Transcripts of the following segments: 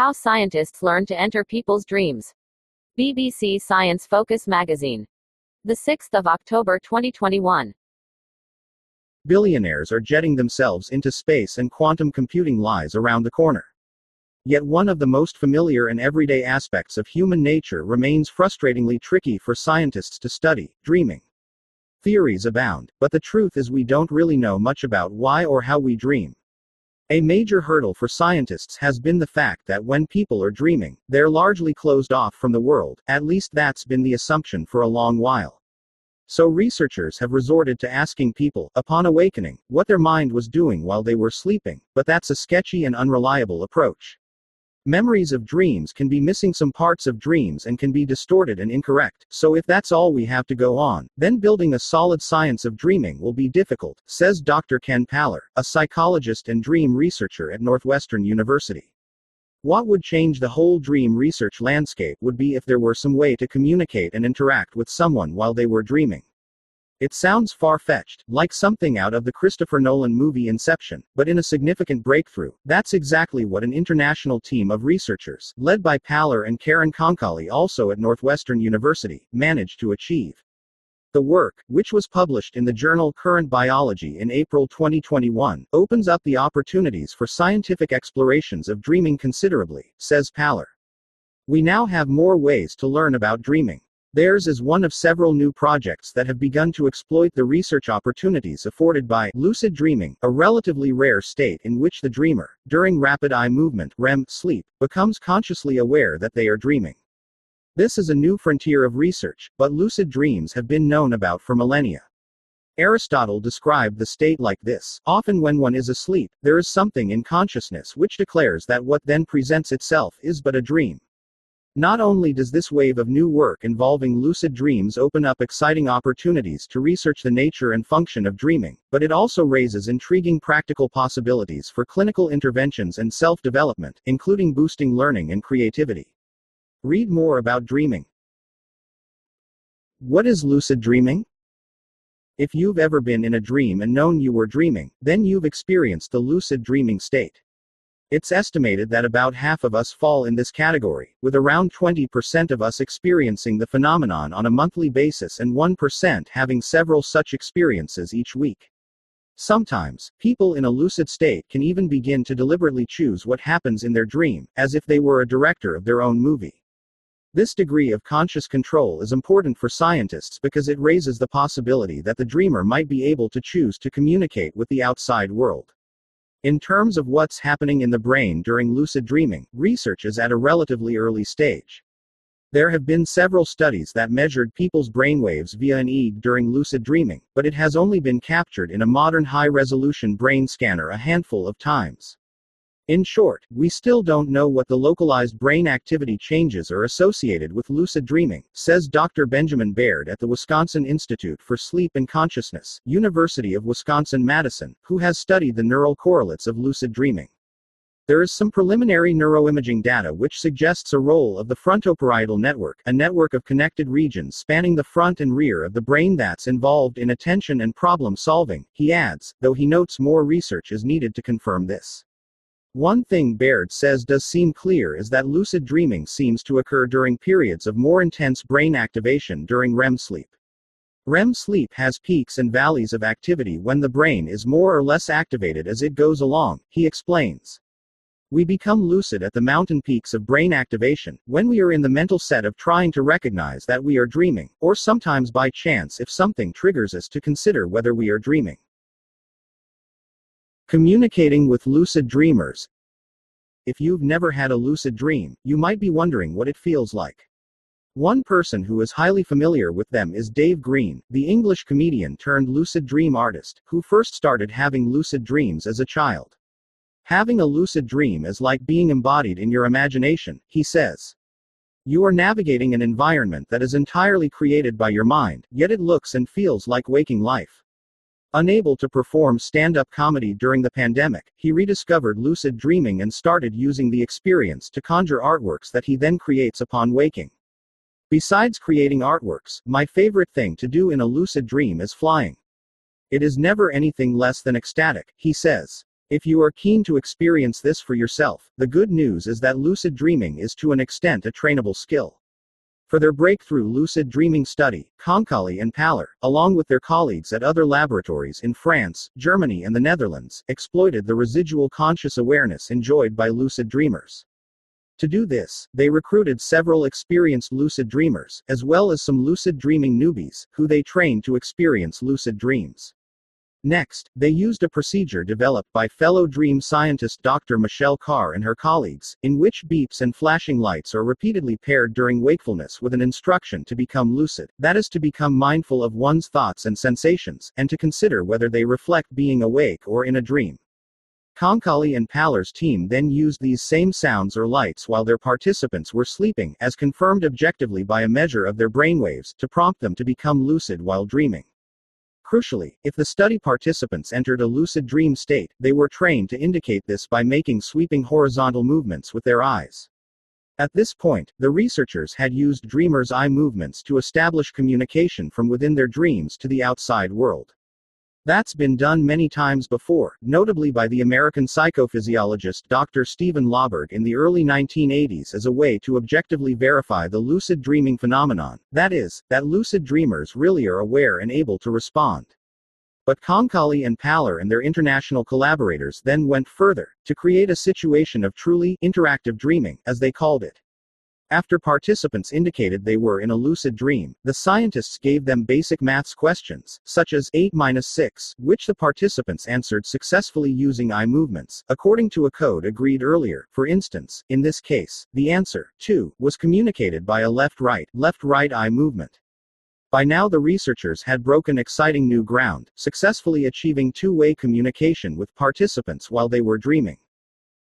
How scientists learn to enter people's dreams. BBC Science Focus magazine. The 6th of October 2021. Billionaires are jetting themselves into space and quantum computing lies around the corner. Yet one of the most familiar and everyday aspects of human nature remains frustratingly tricky for scientists to study dreaming. Theories abound, but the truth is we don't really know much about why or how we dream. A major hurdle for scientists has been the fact that when people are dreaming, they're largely closed off from the world, at least that's been the assumption for a long while. So researchers have resorted to asking people, upon awakening, what their mind was doing while they were sleeping, but that's a sketchy and unreliable approach. Memories of dreams can be missing some parts of dreams and can be distorted and incorrect, so if that's all we have to go on, then building a solid science of dreaming will be difficult, says Dr. Ken Paller, a psychologist and dream researcher at Northwestern University. What would change the whole dream research landscape would be if there were some way to communicate and interact with someone while they were dreaming. It sounds far fetched, like something out of the Christopher Nolan movie Inception, but in a significant breakthrough, that's exactly what an international team of researchers, led by Paller and Karen Konkoly, also at Northwestern University, managed to achieve. The work, which was published in the journal Current Biology in April 2021, opens up the opportunities for scientific explorations of dreaming considerably, says Paller. We now have more ways to learn about dreaming. Theirs is one of several new projects that have begun to exploit the research opportunities afforded by lucid dreaming, a relatively rare state in which the dreamer, during rapid eye movement REM sleep, becomes consciously aware that they are dreaming. This is a new frontier of research, but lucid dreams have been known about for millennia. Aristotle described the state like this Often, when one is asleep, there is something in consciousness which declares that what then presents itself is but a dream. Not only does this wave of new work involving lucid dreams open up exciting opportunities to research the nature and function of dreaming, but it also raises intriguing practical possibilities for clinical interventions and self development, including boosting learning and creativity. Read more about dreaming. What is lucid dreaming? If you've ever been in a dream and known you were dreaming, then you've experienced the lucid dreaming state. It's estimated that about half of us fall in this category, with around 20% of us experiencing the phenomenon on a monthly basis and 1% having several such experiences each week. Sometimes, people in a lucid state can even begin to deliberately choose what happens in their dream, as if they were a director of their own movie. This degree of conscious control is important for scientists because it raises the possibility that the dreamer might be able to choose to communicate with the outside world. In terms of what's happening in the brain during lucid dreaming, research is at a relatively early stage. There have been several studies that measured people's brainwaves via an EEG during lucid dreaming, but it has only been captured in a modern high resolution brain scanner a handful of times. In short, we still don't know what the localized brain activity changes are associated with lucid dreaming, says Dr. Benjamin Baird at the Wisconsin Institute for Sleep and Consciousness, University of Wisconsin Madison, who has studied the neural correlates of lucid dreaming. There is some preliminary neuroimaging data which suggests a role of the frontoparietal network, a network of connected regions spanning the front and rear of the brain that's involved in attention and problem solving, he adds, though he notes more research is needed to confirm this. One thing Baird says does seem clear is that lucid dreaming seems to occur during periods of more intense brain activation during REM sleep. REM sleep has peaks and valleys of activity when the brain is more or less activated as it goes along, he explains. We become lucid at the mountain peaks of brain activation, when we are in the mental set of trying to recognize that we are dreaming, or sometimes by chance if something triggers us to consider whether we are dreaming. Communicating with lucid dreamers. If you've never had a lucid dream, you might be wondering what it feels like. One person who is highly familiar with them is Dave Green, the English comedian turned lucid dream artist, who first started having lucid dreams as a child. Having a lucid dream is like being embodied in your imagination, he says. You are navigating an environment that is entirely created by your mind, yet it looks and feels like waking life. Unable to perform stand up comedy during the pandemic, he rediscovered lucid dreaming and started using the experience to conjure artworks that he then creates upon waking. Besides creating artworks, my favorite thing to do in a lucid dream is flying. It is never anything less than ecstatic, he says. If you are keen to experience this for yourself, the good news is that lucid dreaming is to an extent a trainable skill. For their breakthrough lucid dreaming study, Konkoly and Paller, along with their colleagues at other laboratories in France, Germany, and the Netherlands, exploited the residual conscious awareness enjoyed by lucid dreamers. To do this, they recruited several experienced lucid dreamers, as well as some lucid dreaming newbies, who they trained to experience lucid dreams. Next, they used a procedure developed by fellow dream scientist Dr. Michelle Carr and her colleagues, in which beeps and flashing lights are repeatedly paired during wakefulness with an instruction to become lucid, that is, to become mindful of one's thoughts and sensations, and to consider whether they reflect being awake or in a dream. Konkoly and Paller's team then used these same sounds or lights while their participants were sleeping, as confirmed objectively by a measure of their brainwaves, to prompt them to become lucid while dreaming. Crucially, if the study participants entered a lucid dream state, they were trained to indicate this by making sweeping horizontal movements with their eyes. At this point, the researchers had used dreamers' eye movements to establish communication from within their dreams to the outside world. That's been done many times before, notably by the American psychophysiologist Dr. Stephen LaBerge in the early 1980s as a way to objectively verify the lucid dreaming phenomenon, that is, that lucid dreamers really are aware and able to respond. But Konkoly and Paller and their international collaborators then went further, to create a situation of truly interactive dreaming, as they called it. After participants indicated they were in a lucid dream, the scientists gave them basic maths questions, such as 8 minus 6, which the participants answered successfully using eye movements, according to a code agreed earlier. For instance, in this case, the answer, 2, was communicated by a left right, left right eye movement. By now, the researchers had broken exciting new ground, successfully achieving two way communication with participants while they were dreaming.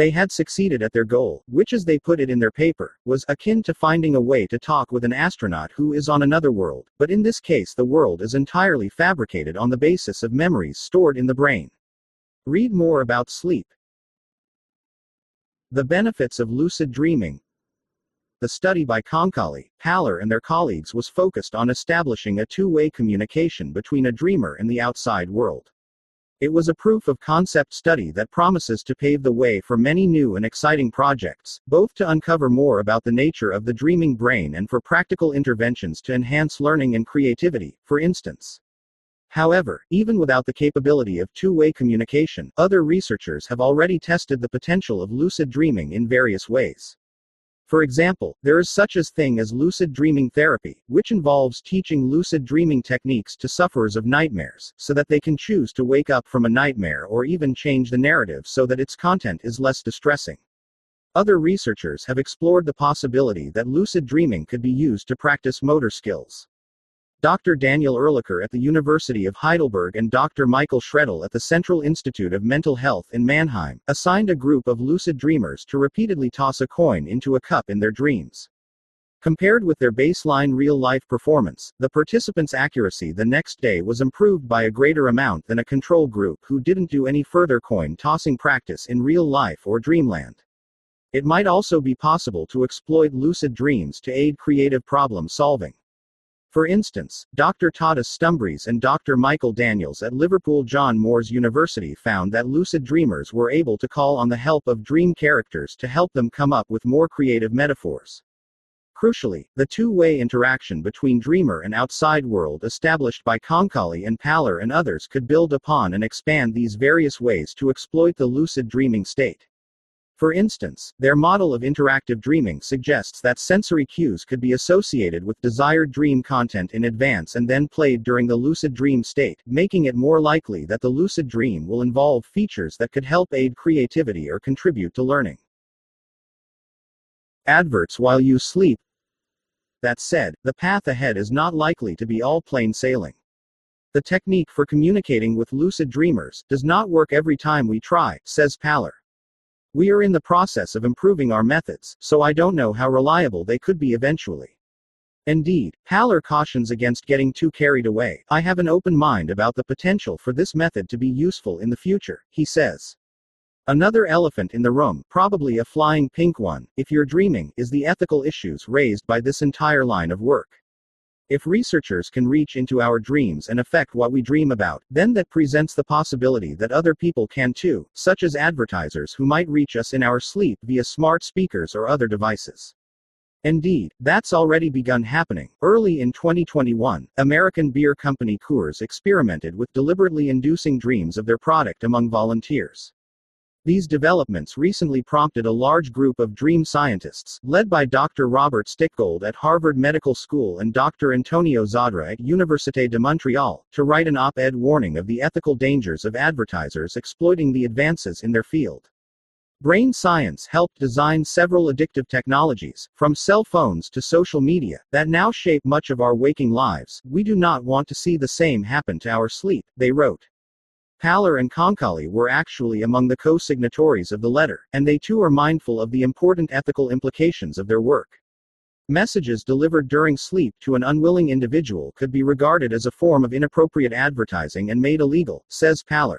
They had succeeded at their goal, which, as they put it in their paper, was akin to finding a way to talk with an astronaut who is on another world, but in this case, the world is entirely fabricated on the basis of memories stored in the brain. Read more about sleep. The benefits of lucid dreaming. The study by Konkoly, Paller, and their colleagues was focused on establishing a two way communication between a dreamer and the outside world. It was a proof of concept study that promises to pave the way for many new and exciting projects, both to uncover more about the nature of the dreaming brain and for practical interventions to enhance learning and creativity, for instance. However, even without the capability of two way communication, other researchers have already tested the potential of lucid dreaming in various ways. For example, there is such a thing as lucid dreaming therapy, which involves teaching lucid dreaming techniques to sufferers of nightmares, so that they can choose to wake up from a nightmare or even change the narrative so that its content is less distressing. Other researchers have explored the possibility that lucid dreaming could be used to practice motor skills. Dr. Daniel Erlacher at the University of Heidelberg and Dr. Michael Schredl at the Central Institute of Mental Health in Mannheim assigned a group of lucid dreamers to repeatedly toss a coin into a cup in their dreams. Compared with their baseline real life performance, the participants' accuracy the next day was improved by a greater amount than a control group who didn't do any further coin tossing practice in real life or dreamland. It might also be possible to exploit lucid dreams to aid creative problem solving. For instance, Dr. Tadas Stumbrys and Dr. Michael Daniels at Liverpool John Moores University found that lucid dreamers were able to call on the help of dream characters to help them come up with more creative metaphors. Crucially, the two-way interaction between dreamer and outside world established by Konkoly and Paller and others could build upon and expand these various ways to exploit the lucid dreaming state. For instance, their model of interactive dreaming suggests that sensory cues could be associated with desired dream content in advance and then played during the lucid dream state, making it more likely that the lucid dream will involve features that could help aid creativity or contribute to learning. Adverts while you sleep. That said, the path ahead is not likely to be all plain sailing. The technique for communicating with lucid dreamers does not work every time we try, says Paller. We are in the process of improving our methods, so I don't know how reliable they could be eventually. Indeed, Paller cautions against getting too carried away. I have an open mind about the potential for this method to be useful in the future, he says. Another elephant in the room, probably a flying pink one, if you're dreaming, is the ethical issues raised by this entire line of work. If researchers can reach into our dreams and affect what we dream about, then that presents the possibility that other people can too, such as advertisers who might reach us in our sleep via smart speakers or other devices. Indeed, that's already begun happening. Early in 2021, American beer company Coors experimented with deliberately inducing dreams of their product among volunteers. These developments recently prompted a large group of dream scientists, led by Dr. Robert Stickgold at Harvard Medical School and Dr. Antonio Zadra at Université de Montréal, to write an op ed warning of the ethical dangers of advertisers exploiting the advances in their field. Brain science helped design several addictive technologies, from cell phones to social media, that now shape much of our waking lives. We do not want to see the same happen to our sleep, they wrote. Paller and Konkoly were actually among the co signatories of the letter, and they too are mindful of the important ethical implications of their work. Messages delivered during sleep to an unwilling individual could be regarded as a form of inappropriate advertising and made illegal, says Paller.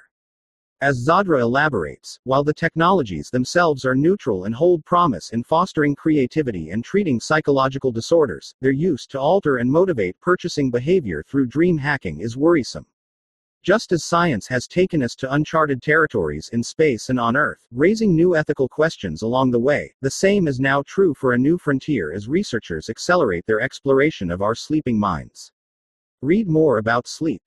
As Zadra elaborates, while the technologies themselves are neutral and hold promise in fostering creativity and treating psychological disorders, their use to alter and motivate purchasing behavior through dream hacking is worrisome. Just as science has taken us to uncharted territories in space and on Earth, raising new ethical questions along the way, the same is now true for a new frontier as researchers accelerate their exploration of our sleeping minds. Read more about sleep.